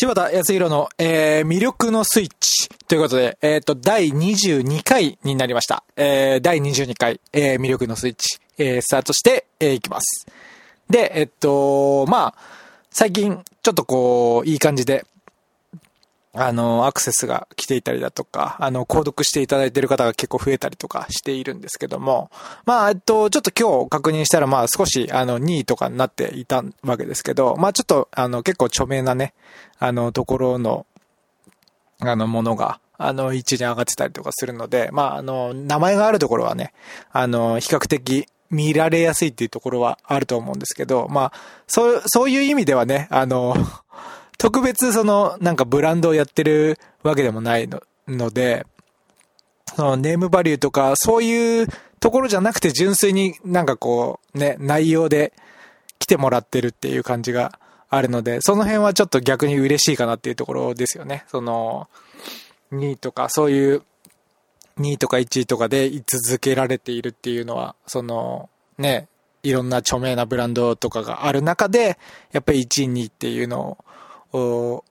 柴田康弘の、えー、魅力のスイッチということで、えっ、ー、と、第22回になりました。えー、第22回、えー、魅力のスイッチ、えー、スタートして、えー、いきます。で、えっと、まあ、最近、ちょっとこう、いい感じで、あの、アクセスが来ていたりだとか、あの、購読していただいている方が結構増えたりとかしているんですけども、まあ、えっと、ちょっと今日確認したら、まあ少し、あの、2位とかになっていたわけですけど、まあちょっと、あの、結構著名なね、あの、ところの、あの、ものが、あの、1に上がってたりとかするので、まあ、あの、名前があるところはね、あの、比較的見られやすいっていうところはあると思うんですけど、まあ、そう、そういう意味ではね、あの、特別その、なんかブランドをやってるわけでもないのので、そのネームバリューとか、そういうところじゃなくて純粋になんかこう、ね、内容で来てもらってるっていう感じがあるので、その辺はちょっと逆に嬉しいかなっていうところですよね。その、2位とか、そういう2位とか1位とかで居続けられているっていうのは、その、ね、いろんな著名なブランドとかがある中で、やっぱり1位、2位っていうのをを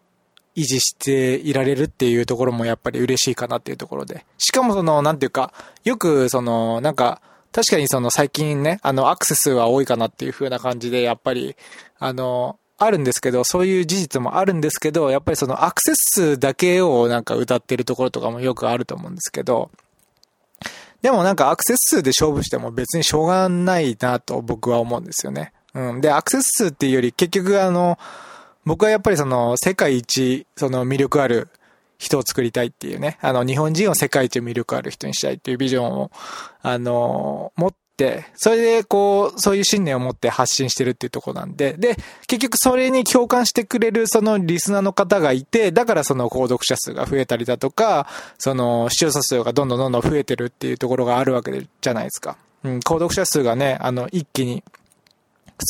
維持していられるっていうところもやっぱり嬉しいかなっていうところで。しかもその、なんていうか、よくその、なんか、確かにその最近ね、あの、アクセスは多いかなっていう風な感じで、やっぱり、あの、あるんですけど、そういう事実もあるんですけど、やっぱりそのアクセス数だけをなんか歌ってるところとかもよくあると思うんですけど、でもなんかアクセス数で勝負しても別にしょうがないなと僕は思うんですよね。うん。で、アクセス数っていうより結局あの、僕はやっぱりその世界一その魅力ある人を作りたいっていうね、あの日本人を世界一魅力ある人にしたいっていうビジョンを、あの、持って、それでこう、そういう信念を持って発信してるっていうとこなんで、で、結局それに共感してくれるそのリスナーの方がいて、だからその購読者数が増えたりだとか、その視聴者数がどんどんどんどん増えてるっていうところがあるわけじゃないですか。うん、購読者数がね、あの、一気に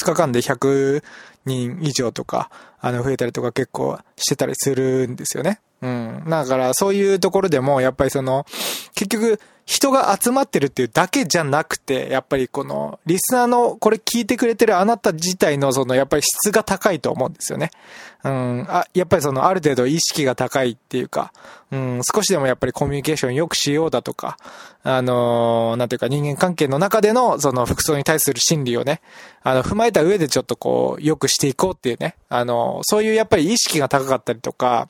2日間で100人以上とか、あの、増えたりとか結構してたりするんですよね。うん。だからそういうところでも、やっぱりその、結局、人が集まってるっていうだけじゃなくて、やっぱりこの、リスナーのこれ聞いてくれてるあなた自体のその、やっぱり質が高いと思うんですよね。うん、あ、やっぱりその、ある程度意識が高いっていうか、うん、少しでもやっぱりコミュニケーション良くしようだとか、あのー、なんていうか人間関係の中でのその服装に対する心理をね、あの、踏まえた上でちょっとこう、良くしていこうっていうね、あのー、そういうやっぱり意識が高かったりとか、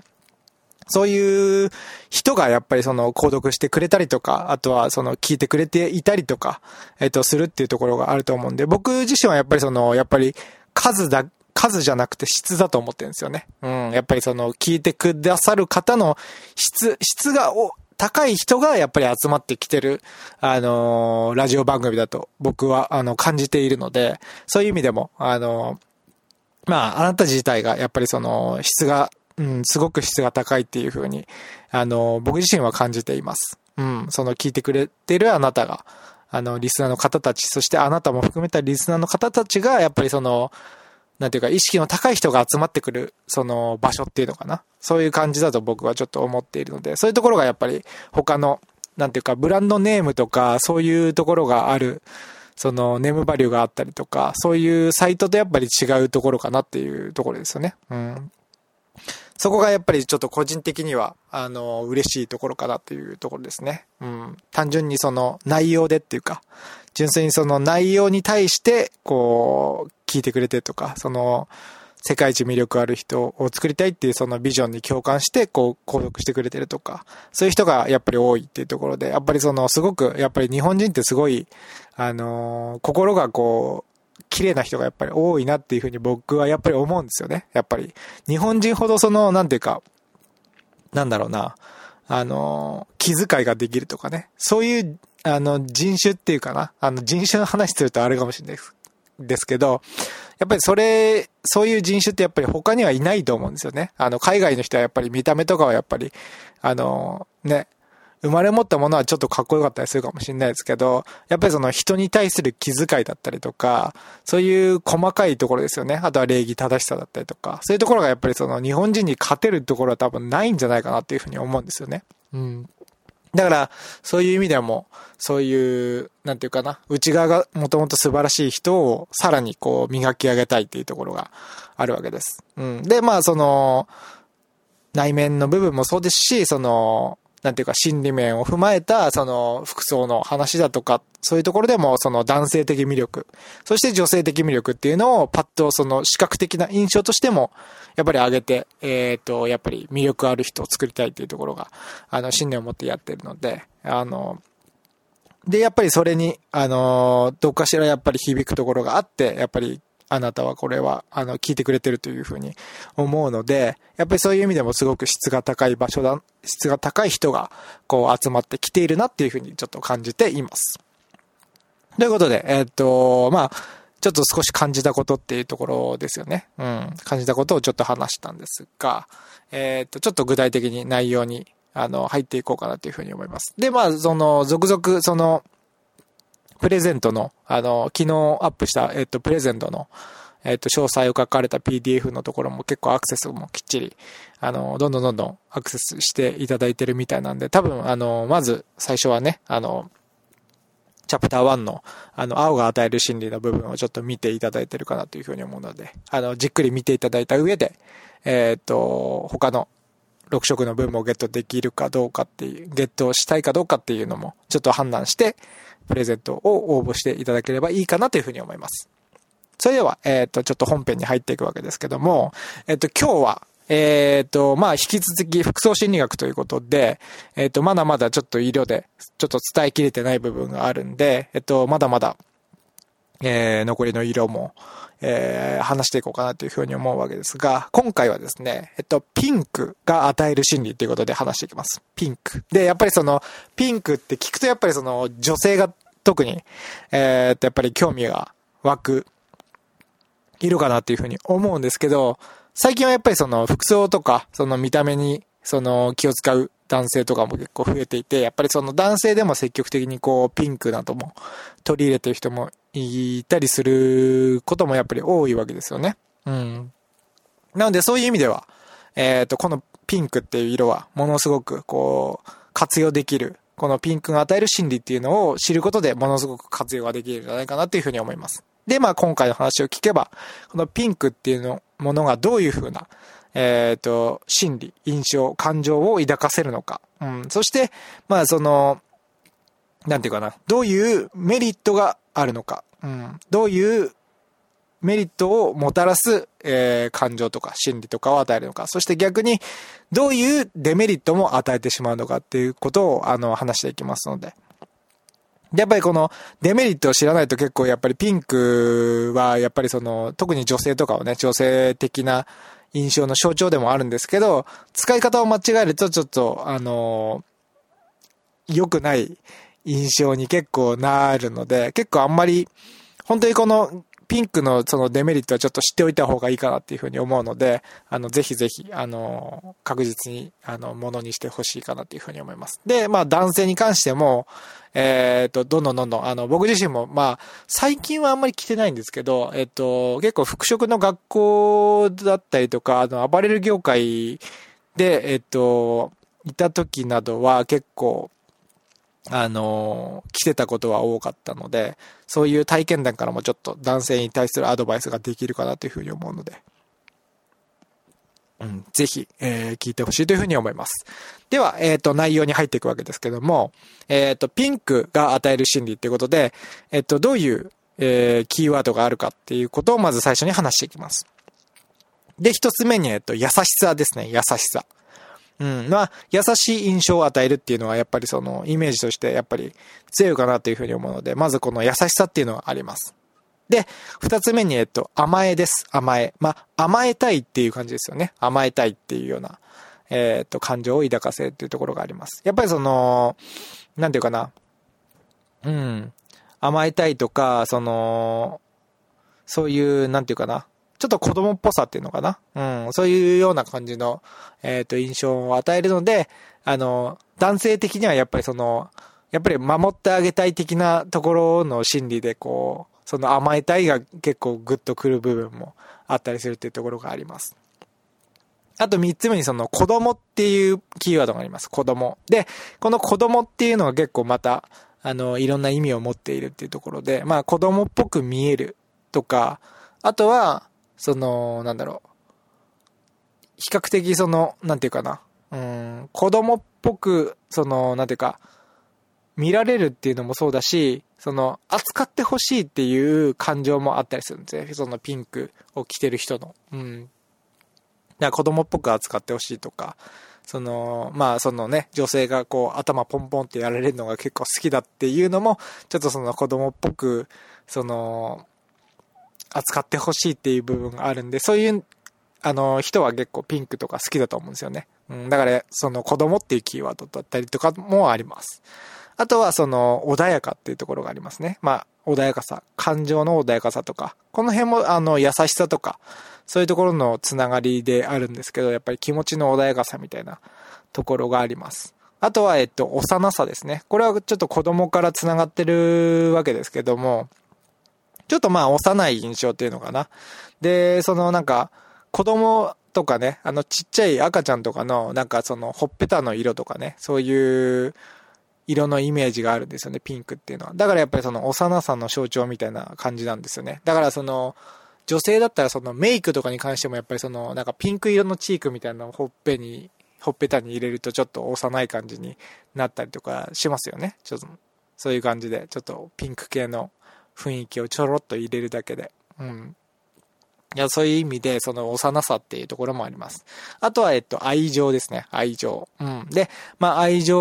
そういう人がやっぱりその購読してくれたりとか、あとはその聞いてくれていたりとか、えっと、するっていうところがあると思うんで、僕自身はやっぱりその、やっぱり数だ、数じゃなくて質だと思ってるんですよね。うん。やっぱりその、聞いてくださる方の質、質が、お、高い人がやっぱり集まってきてる、あのー、ラジオ番組だと僕は、あの、感じているので、そういう意味でも、あのー、まあ、あなた自体がやっぱりその、質がうん、すごく質が高いっていうふうに、あの、僕自身は感じています。うん、その聞いてくれてるあなたが、あの、リスナーの方たち、そしてあなたも含めたリスナーの方たちが、やっぱりその、なんていうか、意識の高い人が集まってくる、その場所っていうのかな。そういう感じだと僕はちょっと思っているので、そういうところがやっぱり他の、なんていうか、ブランドネームとか、そういうところがある、そのネームバリューがあったりとか、そういうサイトとやっぱり違うところかなっていうところですよね。うん。そこがやっぱりちょっと個人的には、あの、嬉しいところかなっていうところですね。うん。単純にその内容でっていうか、純粋にその内容に対して、こう、聞いてくれてとか、その、世界一魅力ある人を作りたいっていうそのビジョンに共感して、こう、購読してくれてるとか、そういう人がやっぱり多いっていうところで、やっぱりその、すごく、やっぱり日本人ってすごい、あの心がこう、綺麗な人がやっぱり多いなっていうふうに僕はやっぱり思うんですよね。やっぱり。日本人ほどその、なんていうか、なんだろうな、あの、気遣いができるとかね。そういう、あの、人種っていうかな。あの、人種の話するとあれかもしれないです。ですけど、やっぱりそれ、そういう人種ってやっぱり他にはいないと思うんですよね。あの、海外の人はやっぱり見た目とかはやっぱり、あの、ね、生まれ持ったものはちょっとかっこよかったりするかもしれないですけど、やっぱりその人に対する気遣いだったりとか、そういう細かいところですよね。あとは礼儀正しさだったりとか、そういうところがやっぱりその日本人に勝てるところは多分ないんじゃないかなっていうふうに思うんですよね。うん。だから、そういう意味でも、そういう、なんていうかな、内側がもともと素晴らしい人をさらにこう磨き上げたいっていうところがあるわけです。うん。で、まあその、内面の部分もそうですし、その、なんていうか心理面を踏まえた、その服装の話だとか、そういうところでもその男性的魅力、そして女性的魅力っていうのをパッとその視覚的な印象としても、やっぱり上げて、えっ、ー、と、やっぱり魅力ある人を作りたいっていうところが、あの、信念を持ってやってるので、あの、で、やっぱりそれに、あの、どっかしらやっぱり響くところがあって、やっぱりあなたはこれは、あの、聞いてくれてるというふうに思うので、やっぱりそういう意味でもすごく質が高い場所だ、質が高い人が、こう集まってきているなっていうふうにちょっと感じています。ということで、えー、っと、まあ、ちょっと少し感じたことっていうところですよね。うん。感じたことをちょっと話したんですが、えー、っと、ちょっと具体的に内容に、あの、入っていこうかなというふうに思います。で、まあ、その、続々、その、プレゼントの、あの、昨日アップした、えっと、プレゼントの、えっと、詳細を書かれた PDF のところも結構アクセスもきっちり、あの、どんどんどんどんアクセスしていただいてるみたいなんで、多分、あの、まず最初はね、あの、チャプター1の、あの、青が与える心理の部分をちょっと見ていただいてるかなというふうに思うので、あの、じっくり見ていただいた上で、えっ、と、他の6色の分もゲットできるかどうかっていう、ゲットしたいかどうかっていうのも、ちょっと判断して、プレゼントを応募していただければいいかなというふうに思います。それでは、えっ、ー、と、ちょっと本編に入っていくわけですけども、えっ、ー、と、今日は、えっ、ー、と、まあ、引き続き服装心理学ということで、えっ、と、まだまだちょっと医療で、ちょっと伝えきれてない部分があるんで、えっと、まだまだ、えー、残りの色も、えー、話していこうかなというふうに思うわけですが、今回はですね、えっと、ピンクが与える心理ということで話していきます。ピンク。で、やっぱりその、ピンクって聞くとやっぱりその、女性が特に、えー、っと、やっぱり興味が湧く色かなっていうふうに思うんですけど、最近はやっぱりその服装とか、その見た目に、その気を使う男性とかも結構増えていて、やっぱりその男性でも積極的にこうピンクなども取り入れてる人もいたりすることもやっぱり多いわけですよね。うん。なのでそういう意味では、えっ、ー、と、このピンクっていう色はものすごくこう活用できる、このピンクが与える心理っていうのを知ることでものすごく活用ができるんじゃないかなっていうふうに思います。で、まあ今回の話を聞けば、このピンクっていうのものがどういうふうなえっ、ー、と、心理、印象、感情を抱かせるのか。うん。そして、まあその、なんていうかな、どういうメリットがあるのか。うん。どういうメリットをもたらす、えー、感情とか心理とかを与えるのか。そして逆に、どういうデメリットも与えてしまうのかっていうことを、あの、話していきますので。で、やっぱりこのデメリットを知らないと結構やっぱりピンクはやっぱりその特に女性とかをね、女性的な印象の象徴でもあるんですけど、使い方を間違えるとちょっと、あの良くない印象に結構なるので、結構あんまり、本当にこのピンクのそのデメリットはちょっと知っておいた方がいいかなっていうふうに思うので、あの、ぜひぜひ、あの、確実に、あの、ものにしてほしいかなっていうふうに思います。で、まあ、男性に関しても、えっ、と、どんどんどんどん、あの、僕自身も、まあ、最近はあんまり来てないんですけど、えっ、と、結構服飾の学校だったりとか、あの、アパレル業界で、えっ、と、いた時などは結構、あの、来てたことは多かったので、そういう体験談からもちょっと男性に対するアドバイスができるかなというふうに思うので、うん、ぜひ、えー、聞いてほしいというふうに思います。では、えっ、ー、と、内容に入っていくわけですけども、えっ、ー、と、ピンクが与える心理っていうことで、えっ、と、どういう、えキーワードがあるかっていうことをまず最初に話していきます。で、一つ目に、えっと、優しさですね、優しさ。うん。まあ、優しい印象を与えるっていうのは、やっぱりその、イメージとして、やっぱり強いかなというふうに思うので、まずこの優しさっていうのがあります。で、二つ目に、えっと、甘えです。甘え。まあ、甘えたいっていう感じですよね。甘えたいっていうような、えっと、感情を抱かせっていうところがあります。やっぱりその、なんていうかな。うん。甘えたいとか、その、そういう、なんていうかな。ちょっと子供っぽさっていうのかな？うん、そういうような感じの、えっ、ー、と、印象を与えるので、あの、男性的にはやっぱりその、やっぱり守ってあげたい的なところの心理でこう、その甘えたいが結構グッとくる部分もあったりするっていうところがあります。あと三つ目にその子供っていうキーワードがあります。子供。で、この子供っていうのが結構また、あの、いろんな意味を持っているっていうところで、まあ子供っぽく見えるとか、あとは、その、なんだろう、比較的その、なんていうかな、うん、子供っぽく、その、なんていうか、見られるっていうのもそうだし、その、扱ってほしいっていう感情もあったりするんですね。そのピンクを着てる人の。うん。だから子供っぽく扱ってほしいとか、その、まあそのね、女性がこう頭ポンポンってやられるのが結構好きだっていうのも、ちょっとその子供っぽく、その、扱ってほしいっていう部分があるんで、そういう、あの、人は結構ピンクとか好きだと思うんですよね。うん、だから、その子供っていうキーワードだったりとかもあります。あとはその穏やかっていうところがありますね。まあ、穏やかさ、感情の穏やかさとか、この辺もあの優しさとか、そういうところのつながりであるんですけど、やっぱり気持ちの穏やかさみたいなところがあります。あとは、えっと、幼さですね。これはちょっと子供から繋がってるわけですけども、ちょっとまあ幼い印象っていうのかな。で、そのなんか、子供とかね、あのちっちゃい赤ちゃんとかの、なんかそのほっぺたの色とかね、そういう色のイメージがあるんですよね、ピンクっていうのは。だからやっぱりその幼さの象徴みたいな感じなんですよね。だからその、女性だったらそのメイクとかに関してもやっぱりその、なんかピンク色のチークみたいなのをほっぺに、ほっぺたに入れるとちょっと幼い感じになったりとかしますよね。ちょっと、そういう感じで、ちょっとピンク系の雰囲気をちょろっと入れるだけで。うん。いや、そういう意味で、その幼さっていうところもあります。あとは、えっと、愛情ですね。愛情。うん。で、まあ、愛情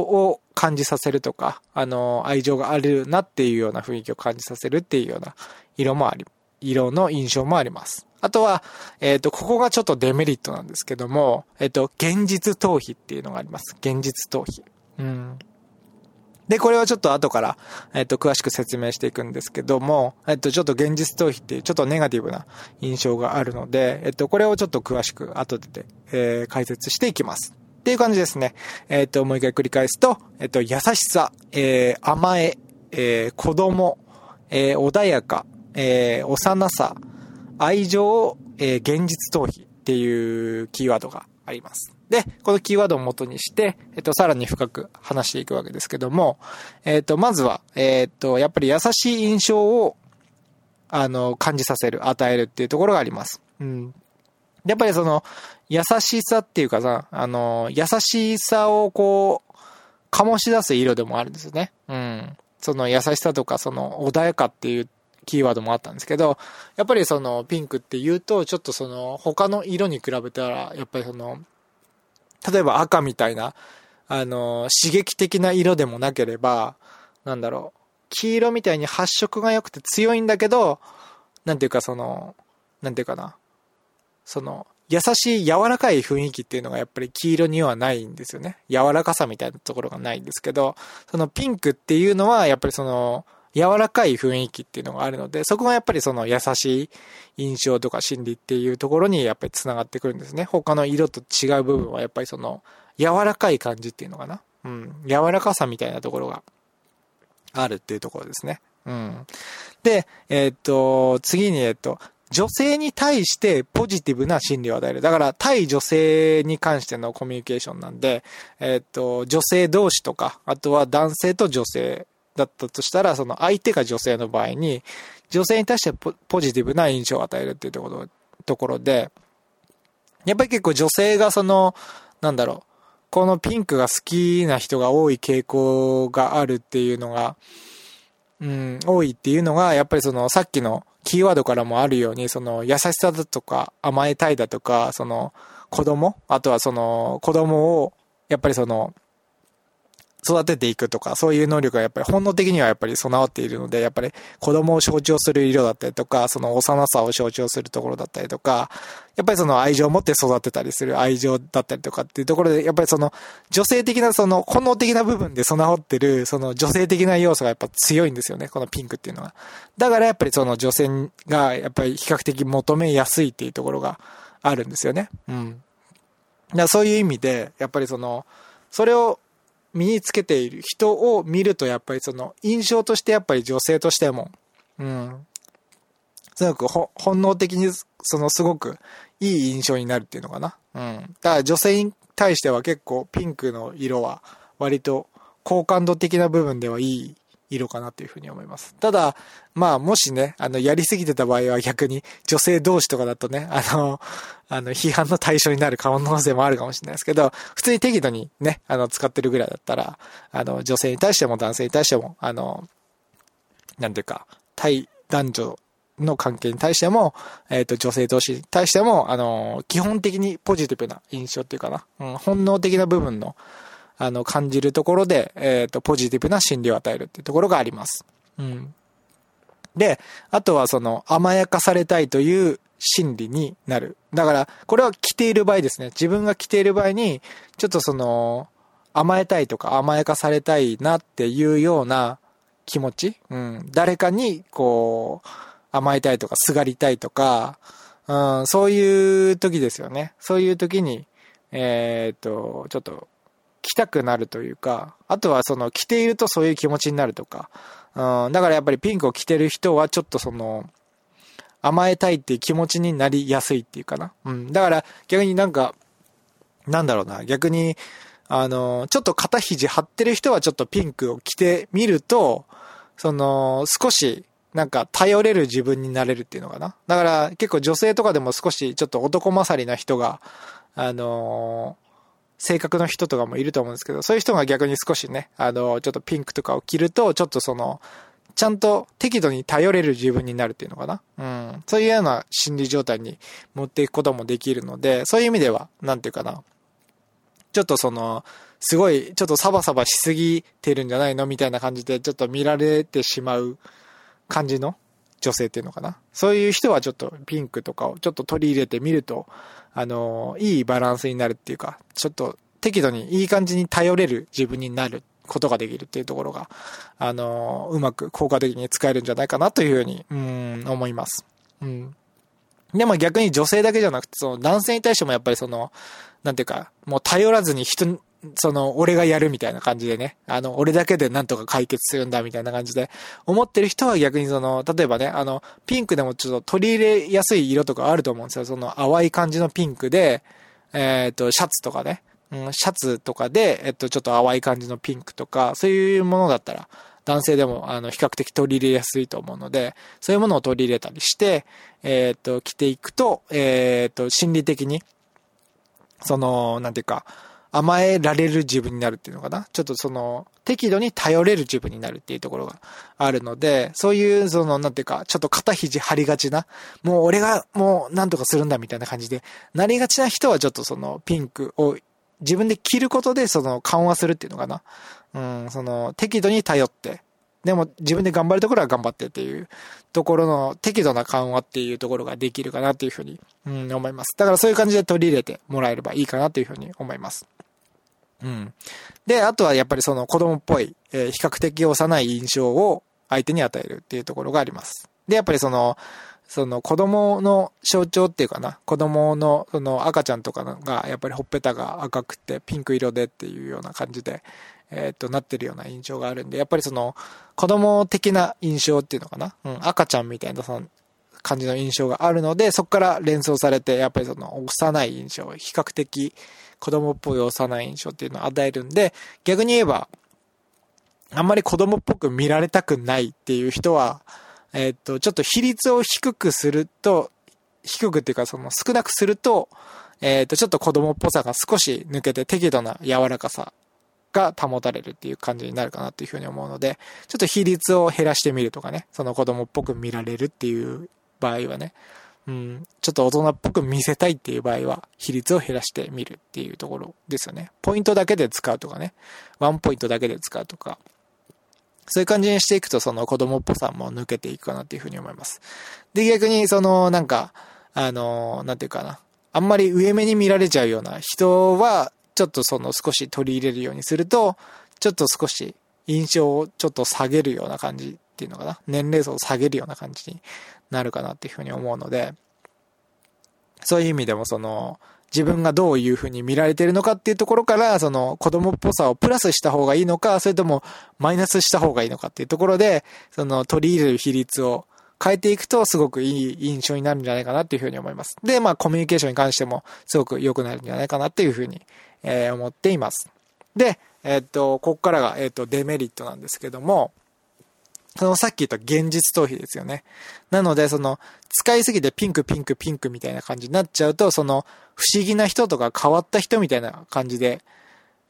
を感じさせるとか、あの、愛情があるなっていうような雰囲気を感じさせるっていうような色もあり、色の印象もあります。あとは、えっ、と、ここがちょっとデメリットなんですけども、えっ、と、現実逃避っていうのがあります。現実逃避。うん。で、これはちょっと後から、えっと、詳しく説明していくんですけども、えっと、ちょっと現実逃避っていうちょっとネガティブな印象があるので、えっと、これをちょっと詳しく後で、えー、解説していきます。っていう感じですね。えっと、もう一回繰り返すと、えっと、優しさ、えー、甘え、えー、子供、えー、穏やか、えー、幼さ、愛情、えー、現実逃避っていうキーワードがあります。で、このキーワードを元にして、えっと、さらに深く話していくわけですけども、えっと、まずは、えっと、やっぱり優しい印象を、あの、感じさせる、与えるっていうところがあります。うん。やっぱりその、優しさっていうかさ、あの、優しさをこう、醸し出す色でもあるんですよね。うん。その優しさとか、その穏やかっていうキーワードもあったんですけど、やっぱりそのピンクって言うと、ちょっとその他の色に比べたら、やっぱりその例えば赤みたいな、あの、刺激的な色でもなければ、なんだろう、黄色みたいに発色が良くて強いんだけど、なんていうかその、なんていうかな、その、優しい柔らかい雰囲気っていうのがやっぱり黄色にはないんですよね。柔らかさみたいなところがないんですけど、そのピンクっていうのはやっぱりその、柔らかい雰囲気っていうのがあるので、そこがやっぱりその優しい印象とか心理っていうところにやっぱり繋がってくるんですね。他の色と違う部分はやっぱりその柔らかい感じっていうのかな。うん。柔らかさみたいなところがあるっていうところですね。うん。で、えー、っと、次に、えっと、女性に対してポジティブな心理を与える。だから、対女性に関してのコミュニケーションなんで、えっと、女性同士とか、あとは男性と女性だったとしたら、その相手が女性の場合に、女性に対してポジティブな印象を与えるっていうところ、ところで、やっぱり結構女性がその、なんだろう、このピンクが好きな人が多い傾向があるっていうのが、うん、多いっていうのが、やっぱりそのさっきのキーワードからもあるように、その優しさだとか甘えたいだとか、その子供、あとはその子供を、やっぱりその、育てていくとか、そういう能力がやっぱり本能的にはやっぱり備わっているので、やっぱり子供を象徴する色だったりとか、その幼さを象徴するところだったりとか、やっぱりその愛情を持って育てたりする愛情だったりとかっていうところで、やっぱりその女性的なその本能的な部分で備わってる、その女性的な要素がやっぱ強いんですよね、このピンクっていうのは。だからやっぱりその女性がやっぱり比較的求めやすいっていうところがあるんですよね。うん。だそういう意味で、やっぱりその、それを身につけている人を見るとやっぱりその印象としてやっぱり女性としても、うん、すごく本能的にそのすごくいい印象になるっていうのかな。うん。だから女性に対しては結構ピンクの色は割と好感度的な部分ではいい色かなというふうに思います。ただ、まあ、もしね、あの、やりすぎてた場合は逆に女性同士とかだとね、あの、あの、批判の対象になる可能性もあるかもしれないですけど、普通に適度にね、あの、使ってるぐらいだったら、あの、女性に対しても男性に対しても、あの、なんていうか、対男女の関係に対しても、えっ、ー、と、女性同士に対しても、あの、基本的にポジティブな印象っていうかな、うん、本能的な部分の、あの、感じるところで、えっ、ー、と、ポジティブな心理を与えるっていうところがあります。うん。で、あとはその、甘やかされたいという心理になる。だから、これは着ている場合ですね。自分が着ている場合に、ちょっとその、甘えたいとか甘やかされたいなっていうような気持ち、うん、誰かにこう、甘えたいとか、すがりたいとか、うん、そういう時ですよね。そういう時に、えー、っと、ちょっと、着たくなるというか、あとはその、着ているとそういう気持ちになるとか、うん、だからやっぱりピンクを着てる人はちょっとその、甘えたいっていう気持ちになりやすいっていうかな。うん。だから逆になんか、なんだろうな、逆に、あの、ちょっと肩肘張ってる人はちょっとピンクを着てみると、その、少し、なんか頼れる自分になれるっていうのかな。だから結構女性とかでも少しちょっと男勝りな人が、あのー、性格の人とかもいると思うんですけど、そういう人が逆に少しね、あの、ちょっとピンクとかを着ると、ちょっとその、ちゃんと適度に頼れる自分になるっていうのかな。うん。そういうような心理状態に持っていくこともできるので、そういう意味では、なんていうかな。ちょっとその、すごい、ちょっとサバサバしすぎてるんじゃないの？みたいな感じで、ちょっと見られてしまう感じの女性っていうのかな？そういう人はちょっとピンクとかをちょっと取り入れてみると、あの、いいバランスになるっていうか、ちょっと適度にいい感じに頼れる自分になることができるっていうところが、あの、うまく効果的に使えるんじゃないかなというふうに、うん、思います。うん。でも逆に女性だけじゃなくて、その男性に対してもやっぱりその、なんていうか、もう頼らずに人その、俺がやるみたいな感じでね、あの、俺だけでなんとか解決するんだみたいな感じで、思ってる人は逆にその、例えばね、あの、ピンクでもちょっと取り入れやすい色とかあると思うんですよ。その淡い感じのピンクで、えっ、ー、と、シャツとかね、うん、シャツとかで、えっと、ちょっと淡い感じのピンクとか、そういうものだったら、男性でも、あの、比較的取り入れやすいと思うので、そういうものを取り入れたりして、えっ、と、着ていくと、えっ、と、心理的に、その、なんていうか、甘えられる自分になるっていうのかな？ちょっとその、適度に頼れる自分になるっていうところがあるので、そういう、その、なんていうか、ちょっと肩肘張りがちな、もう俺がもうなんとかするんだみたいな感じで、なりがちな人はちょっとその、ピンクを自分で着ることでその、緩和するっていうのかな？うん、その、適度に頼って、でも自分で頑張るところは頑張ってっていうところの適度な緩和っていうところができるかなっていうふうに、うん、思います。だからそういう感じで取り入れてもらえればいいかなというふうに思います。うん。で、あとはやっぱりその子供っぽい、えー、比較的幼い印象を相手に与えるっていうところがあります。で、やっぱりその、その子供の象徴っていうかな、子供のその赤ちゃんとかがやっぱりほっぺたが赤くてピンク色でっていうような感じで、えっ、と、なってるような印象があるんで、やっぱりその子供的な印象っていうのかな、うん、赤ちゃんみたいなその感じの印象があるので、そこから連想されて、やっぱりその幼い印象、比較的子供っぽい幼い印象っていうのを与えるんで、逆に言えば、あんまり子供っぽく見られたくないっていう人は、えっ、と、ちょっと比率を低くすると、低くっていうかその少なくすると、えっ、と、ちょっと子供っぽさが少し抜けて適度な柔らかさが保たれるっていう感じになるかなっていうふうに思うので、ちょっと比率を減らしてみるとかね、その子供っぽく見られるっていう場合はね、うん、ちょっと大人っぽく見せたいっていう場合は、比率を減らしてみるっていうところですよね。ポイントだけで使うとかね。ワンポイントだけで使うとか。そういう感じにしていくと、その子供っぽさも抜けていくかなっていうふうに思います。で、逆に、その、なんか、あの、なんていうかな。あんまり上目に見られちゃうような人は、ちょっとその少し取り入れるようにすると、ちょっと少し印象をちょっと下げるような感じっていうのかな？年齢層を下げるような感じになるかなっていうふうに思うので、そういう意味でもその、自分がどういうふうに見られてるのかっていうところから、その子供っぽさをプラスした方がいいのか、それともマイナスした方がいいのかっていうところで、その取り入れる比率を変えていくとすごくいい印象になるんじゃないかなっていうふうに思います。で、まあコミュニケーションに関してもすごく良くなるんじゃないかなっていうふうに、えー、思っています。で、え、っと、ここからが、えー、っと、デメリットなんですけども、そのさっき言った現実逃避ですよね。なので、その、使いすぎてピンクピンクピンクみたいな感じになっちゃうと、その、不思議な人とか変わった人みたいな感じで、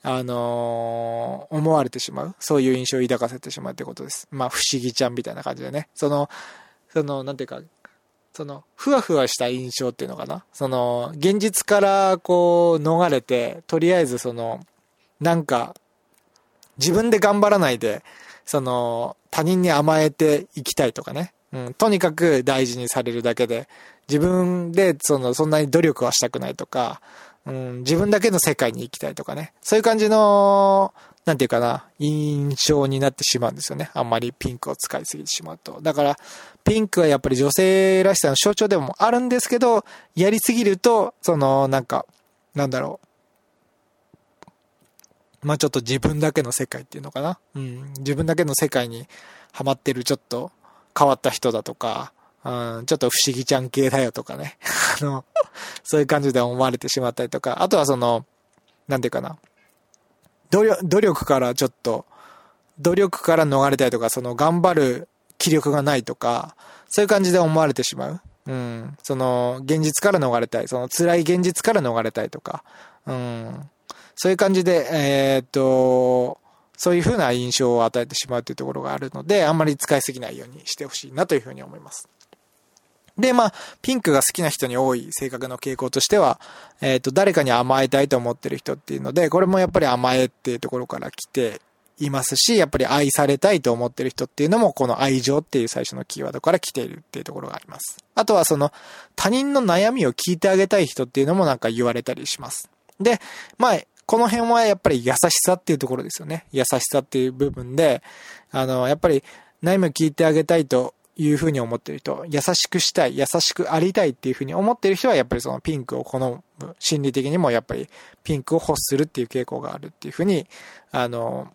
あのー、思われてしまう。そういう印象を抱かせてしまうってことです。まあ、不思議ちゃんみたいな感じでね。その、その、なんていうか、その、ふわふわした印象っていうのかな？その、現実からこう、逃れて、とりあえずその、なんか、自分で頑張らないで、その、他人に甘えていきたいとかね。うん、とにかく大事にされるだけで、自分で、その、そんなに努力はしたくないとか、うん、自分だけの世界に行きたいとかね。そういう感じの、なんていうかな、印象になってしまうんですよね。あんまりピンクを使いすぎてしまうと。だから、ピンクはやっぱり女性らしさの象徴でもあるんですけど、やりすぎると、その、なんか、なんだろう。まあちょっと自分だけの世界っていうのかな。うん、自分だけの世界にハマってるちょっと変わった人だとか、うん、ちょっと不思議ちゃん系だよとかね。あの、そういう感じで思われてしまったりとか、あとはその、なんていうかな。努力、からちょっと、努力から逃れたいとか、その頑張る気力がないとか、そういう感じで思われてしまう。うん。その、現実から逃れたい。その辛い現実から逃れたいとか。うん。そういう感じで、えー、っと、そういう風な印象を与えてしまうというところがあるので、あんまり使いすぎないようにしてほしいなというふうに思います。で、まあ、ピンクが好きな人に多い性格の傾向としては、えっ、ー、と、誰かに甘えたいと思ってる人っていうので、これもやっぱり甘えっていうところから来ていますし、やっぱり愛されたいと思ってる人っていうのも、この愛情っていう最初のキーワードから来ているっていうところがあります。あとはその、他人の悩みを聞いてあげたい人っていうのもなんか言われたりします。で、まあ、この辺はやっぱり優しさっていうところですよね。優しさっていう部分で、あの、やっぱり悩みを聞いてあげたいというふうに思ってる人、優しくしたい、優しくありたいっていうふうに思ってる人は、やっぱりそのピンクを好む、心理的にもやっぱりピンクを欲するっていう傾向があるっていうふうに、あの、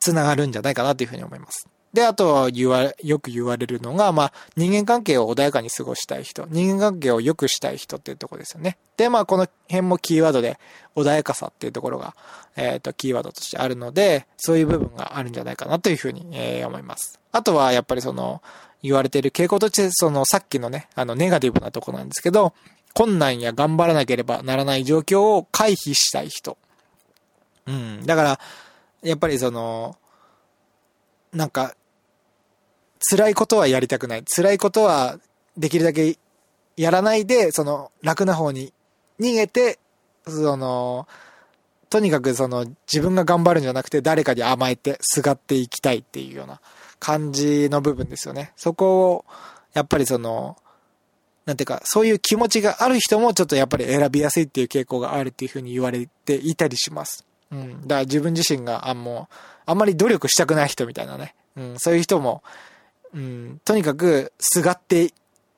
つながるんじゃないかなというふうに思います。で、あと言わ、よく言われるのが、まあ、人間関係を穏やかに過ごしたい人、人間関係を良くしたい人っていうとこですよね。で、まあ、この辺もキーワードで、穏やかさっていうところが、えっ、ー、と、キーワードとしてあるので、そういう部分があるんじゃないかなというふうに、えー、思います。あとは、やっぱりその、言われている傾向として、その、さっきのね、あの、ネガティブなとこなんですけど、困難や頑張らなければならない状況を回避したい人。うん。だから、やっぱりその、なんか、辛いことはやりたくない。辛いことはできるだけやらないで、その楽な方に逃げて、その、とにかくその自分が頑張るんじゃなくて誰かに甘えてすがっていきたいっていうような感じの部分ですよね。そこを、やっぱりその、なんていうか、そういう気持ちがある人もちょっとやっぱり選びやすいっていう傾向があるっていうふうに言われていたりします。うん。だから自分自身が、あ、もう、あんまり努力したくない人みたいなね。うん。そういう人も、うん、とにかく、すがって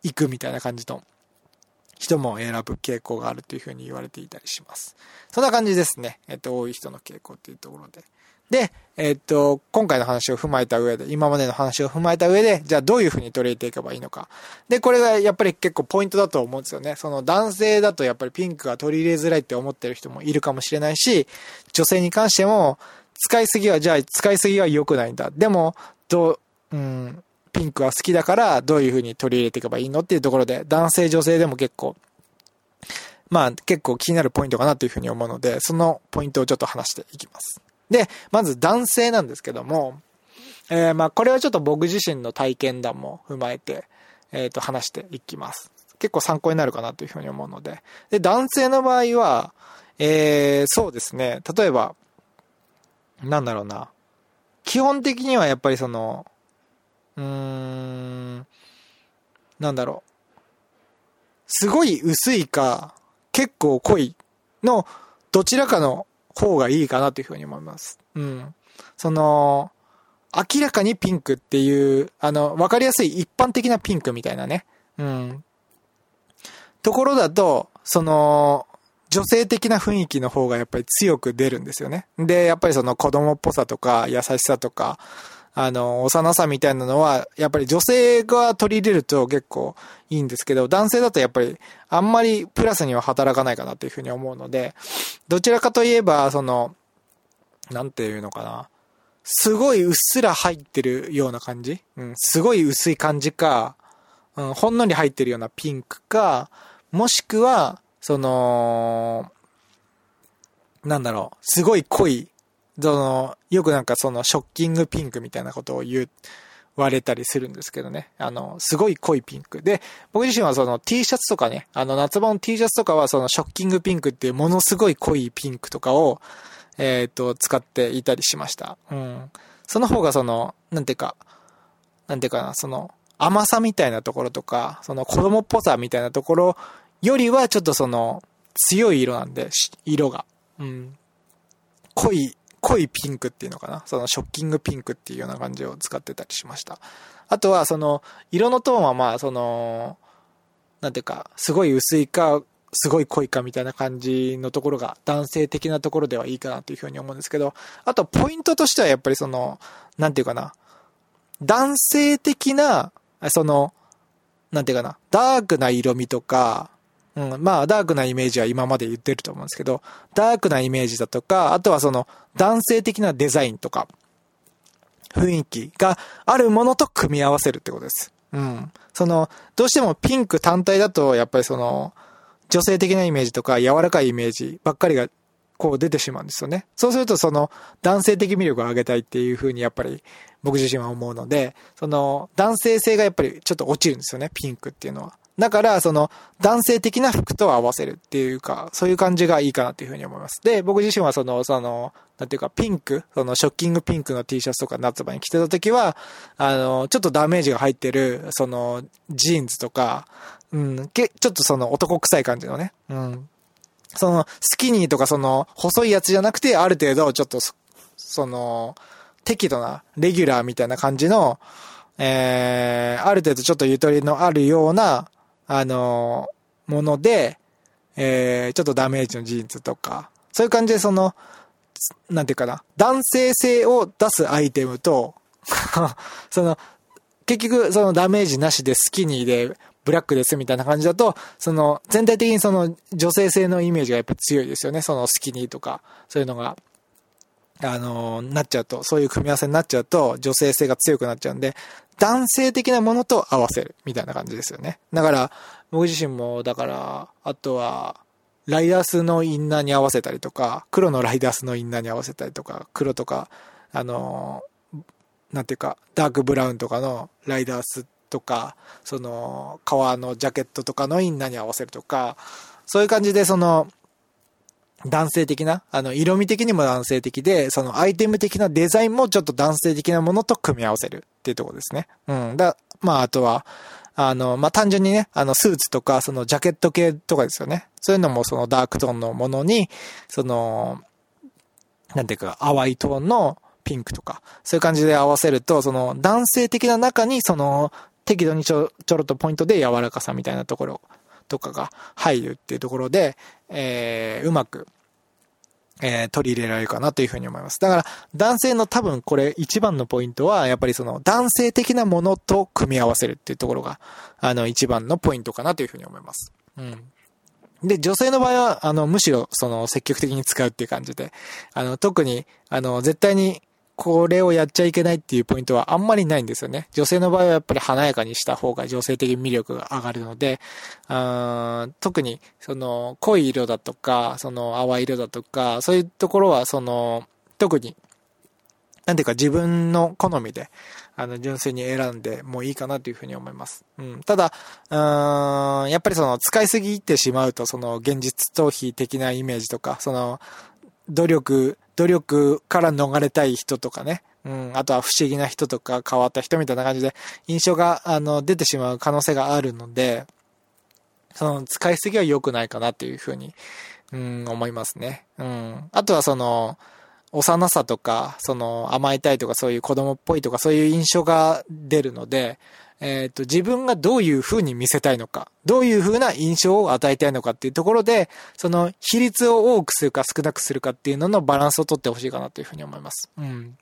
いくみたいな感じの人も選ぶ傾向があるというふうに言われていたりします。そんな感じですね。えっと、多い人の傾向っていうところで。で、えっと、今回の話を踏まえた上で、今までの話を踏まえた上で、じゃあどういうふうに取り入れていけばいいのか。で、これがやっぱり結構ポイントだと思うんですよね。その男性だとやっぱりピンクが取り入れづらいって思ってる人もいるかもしれないし、女性に関しても、使いすぎは、じゃあ使いすぎは良くないんだ。でも、どう、うん、ピンクは好きだからどういう風に取り入れていけばいいのっていうところで、男性女性でも結構、まあ結構気になるポイントかなというふうに思うので、そのポイントをちょっと話していきます。で、まず男性なんですけども、えー、まあこれはちょっと僕自身の体験談も踏まえて、えっ、ー、と話していきます。結構参考になるかなというふうに思うので。で、男性の場合は、えー、そうですね、例えば、なんだろうな。基本的にはやっぱりその、うーん、なんだろう。すごい薄いか、結構濃いの、どちらかの方がいいかなというふうに思います。うん。その、明らかにピンクっていう、あの、わかりやすい一般的なピンクみたいなね。うん。ところだと、その、女性的な雰囲気の方がやっぱり強く出るんですよね。で、やっぱりその子供っぽさとか優しさとか、あの、幼さみたいなのは、やっぱり女性が取り入れると結構いいんですけど、男性だとやっぱりあんまりプラスには働かないかなっていうふうに思うので、どちらかといえば、その、なんていうのかな。すごいうっすら入ってるような感じ？うん、すごい薄い感じか、うん、ほんのり入ってるようなピンクか、もしくは、その、なんだろう、すごい濃い、その、よくなんかそのショッキングピンクみたいなことを言われたりするんですけどね。あの、すごい濃いピンク。で、僕自身はその T シャツとかね、あの夏場の T シャツとかはそのショッキングピンクっていうものすごい濃いピンクとかを、えっ、ー、と、使っていたりしました。うん。その方がその、なんていうか、なんていうかな、その、甘さみたいなところとか、その子供っぽさみたいなところよりはちょっとその、強い色なんで、色が。うん。濃い、濃いピンクっていうのかな？そのショッキングピンクっていうような感じを使ってたりしました。あとはその、色のトーンはまあ、その、なんていうか、すごい薄いか、すごい濃いかみたいな感じのところが男性的なところではいいかなというふうに思うんですけど、あとポイントとしてはやっぱりその、なんていうかな、男性的な、その、なんていうかな、ダークな色味とか、うん、まあ、ダークなイメージは今まで言ってると思うんですけど、ダークなイメージだとか、あとはその、男性的なデザインとか、雰囲気があるものと組み合わせるってことです。うん。その、どうしてもピンク単体だと、やっぱりその、女性的なイメージとか柔らかいイメージばっかりがこう出てしまうんですよね。そうするとその男性的魅力を上げたいっていう風にやっぱり僕自身は思うので、その男性性がやっぱりちょっと落ちるんですよね、ピンクっていうのは。だから、その、男性的な服と合わせるっていうか、そういう感じがいいかなっていうふうに思います。で、僕自身はその、その、なんていうか、ピンク、その、ショッキングピンクの T シャツとか夏場に着てた時は、あの、ちょっとダメージが入ってる、その、ジーンズとか、うん、け、ちょっとその男臭い感じのね、うん。その、スキニーとかその、細いやつじゃなくて、ある程度、ちょっとそ、その、適度な、レギュラーみたいな感じの、えー、ある程度ちょっとゆとりのあるような、あの、もので、えー、ちょっとダメージのジーンズとか、そういう感じでその、なんていうかな、男性性を出すアイテムと、その、結局そのダメージなしでスキニーでブラックですみたいな感じだと、その全体的にその女性性のイメージがやっぱ強いですよね。そのスキニーとか、そういうのが。あのなっちゃうと、そういう組み合わせになっちゃうと、女性性が強くなっちゃうんで、男性的なものと合わせる、みたいな感じですよね。だから、僕自身も、だから、あとは、ライダースのインナーに合わせたりとか、黒のライダースのインナーに合わせたりとか、黒とか、あのなんていうか、ダークブラウンとかのライダースとか、その、革のジャケットとかのインナーに合わせるとか、そういう感じで、その、男性的な、あの、色味的にも男性的で、そのアイテム的なデザインもちょっと男性的なものと組み合わせるっていうところですね。うん。だ、まあ、あとは、あの、まあ、単純にね、あの、スーツとか、そのジャケット系とかですよね。そういうのもそのダークトーンのものに、その、なんていうか、淡いトーンのピンクとか、そういう感じで合わせると、その男性的な中に、その、適度にちょ、ちょろっとポイントで柔らかさみたいなところとかが入るっていうところで、えー、うまく、えー、取り入れられるかなというふうに思います。だから、男性の多分これ一番のポイントは、やっぱりその男性的なものと組み合わせるっていうところが、あの、一番のポイントかなというふうに思います。うん。で、女性の場合は、あの、むしろ、その、積極的に使うっていう感じで、あの、特に、あの、絶対に、これをやっちゃいけないっていうポイントはあんまりないんですよね。女性の場合はやっぱり華やかにした方が女性的魅力が上がるので、あ特にその濃い色だとか、その淡い色だとか、そういうところはその、特に、なんていうか自分の好みで、あの、純粋に選んでもいいかなというふうに思います。うん。ただ、うーん、やっぱりその使いすぎてしまうと、その現実逃避的なイメージとか、その、努力、努力から逃れたい人とかね、うん、あとは不思議な人とか変わった人みたいな感じで印象が、あの、出てしまう可能性があるので、その、使いすぎは良くないかなっていうふうに、うん、思いますね。うん。あとはその、幼さとか、その、甘えたいとかそういう子供っぽいとかそういう印象が出るので、えっ、ー、と、自分がどういう風に見せたいのか、どういう風な印象を与えたいのかっていうところで、その比率を多くするか少なくするかっていうののバランスをとってほしいかなという風に思います。うん。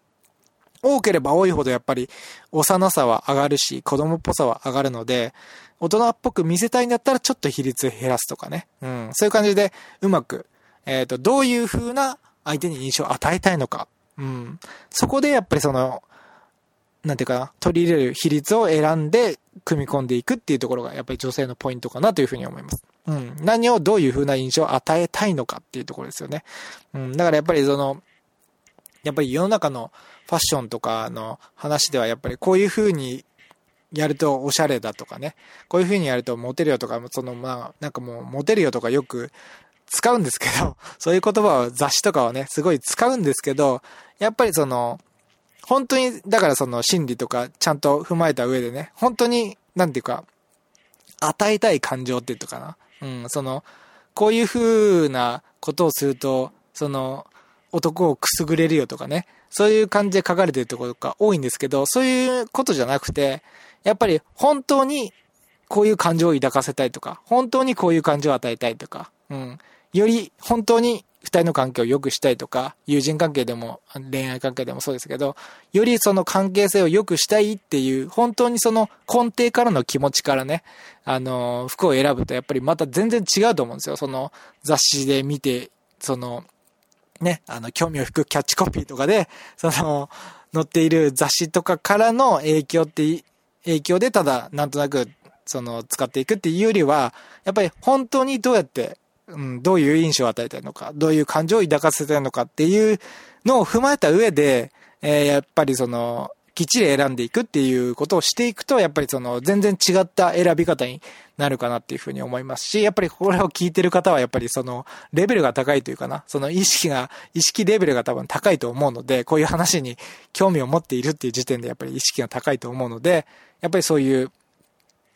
多ければ多いほどやっぱり幼さは上がるし、子供っぽさは上がるので、大人っぽく見せたいんだったらちょっと比率減らすとかね。うん。そういう感じでうまく、えっ、ー、と、どういう風な相手に印象を与えたいのかうん。そこでやっぱりその、なんていうかな、取り入れる比率を選んで組み込んでいくっていうところがやっぱり女性のポイントかなというふうに思います。うん。何をどういう風な印象を与えたいのかっていうところですよね。うん。だからやっぱりその、やっぱり世の中のファッションとかの話ではやっぱりこういう風にやるとおしゃれだとかね、こういう風にやるとモテるよとか、そのまあ、なんかもうモテるよとかよく使うんですけど、そういう言葉を雑誌とかはね、すごい使うんですけど、やっぱりその、本当に、だからその心理とかちゃんと踏まえた上でね、本当に、なんていうか、与えたい感情って言うとかな。うん、その、こういう風なことをすると、その、男をくすぐれるよとかね、そういう感じで書かれてるところが多いんですけど、そういうことじゃなくて、やっぱり本当にこういう感情を抱かせたいとか、本当にこういう感情を与えたいとか、うん。より本当に人の関係を良くしたいとか、友人関係でも恋愛関係でもそうですけど、よりその関係性を良くしたいっていう、本当にその根底からの気持ちからね、あの、服を選ぶとやっぱりまた全然違うと思うんですよ。その雑誌で見て、その、ね、あの、興味を引くキャッチコピーとかで、その、載っている雑誌とかからの影響って、影響でただ、なんとなく、その、使っていくっていうよりは、やっぱり本当にどうやってうん、どういう印象を与えたいのか、どういう感情を抱かせたいのかっていうのを踏まえた上で、えー、やっぱりその、きっちり選んでいくっていうことをしていくと、やっぱりその、全然違った選び方になるかなっていうふうに思いますし、やっぱりこれを聞いてる方はやっぱりその、レベルが高いというかな、その意識が、意識レベルが多分高いと思うので、こういう話に興味を持っているっていう時点でやっぱり意識が高いと思うので、やっぱりそういう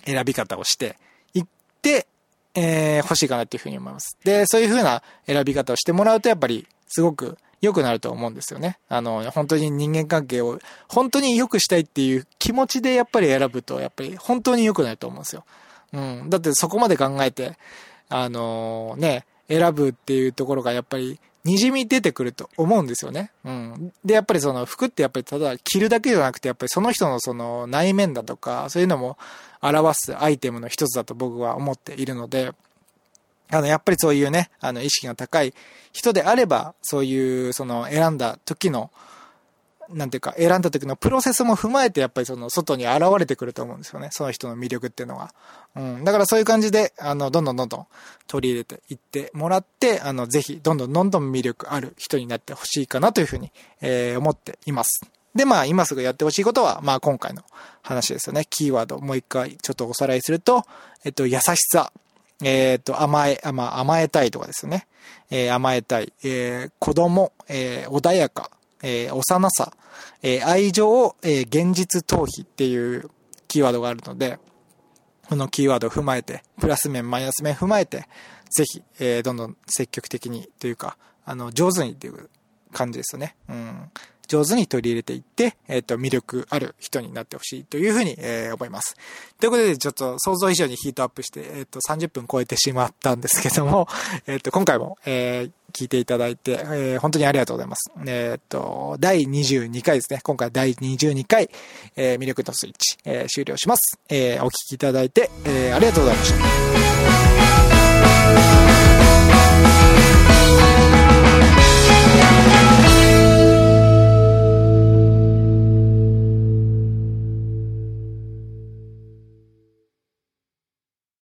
選び方をしていって、えー、欲しいかなっていうふうに思います。で、そういうふうな選び方をしてもらうと、やっぱり、すごく良くなると思うんですよね。あの、本当に人間関係を、本当に良くしたいっていう気持ちでやっぱり選ぶと、やっぱり本当に良くなると思うんですよ。うん。だってそこまで考えて、あのー、ね、選ぶっていうところがやっぱり、滲み出てくると思うんですよね。うん。で、やっぱりその服ってやっぱりただ着るだけじゃなくて、やっぱりその人のその内面だとか、そういうのも表すアイテムの一つだと僕は思っているので、あの、やっぱりそういうね、あの、意識が高い人であれば、そういう、その、選んだ時の、なんていうか、選んだ時のプロセスも踏まえて、やっぱりその、外に現れてくると思うんですよね。その人の魅力っていうのは。うん。だからそういう感じで、あの、どんどんどんどん取り入れていってもらって、あの、ぜひ、どんどんどんどん魅力ある人になってほしいかなというふうに、えー、思っています。で、まあ、今すぐやってほしいことは、まあ、今回の話ですよね。キーワード、もう一回ちょっとおさらいすると、えっと、優しさ。えっ、と、甘え、まあ、甘えたいとかですね。えー、甘えたい。えー、子供、えー、穏やか。えー、幼さ。えー、愛情を、えー、現実逃避っていうキーワードがあるので、このキーワードを踏まえて、プラス面、マイナス面踏まえて、ぜひ、えー、どんどん積極的にというか、あの、上手にっていう感じですよね。うん。上手に取り入れていって、えっ、ー、と、魅力ある人になってほしいというふうに、えー、思います。ということで、ちょっと想像以上にヒートアップして、えっ、ー、と、30分超えてしまったんですけども、えっ、と、今回も、え聞いていただいて、えー、本当にありがとうございます。えー、っと、第22回ですね。今回第22回、えー、魅力とスイッチ、え終了します。えお聴きいただいて、えありがとうございました。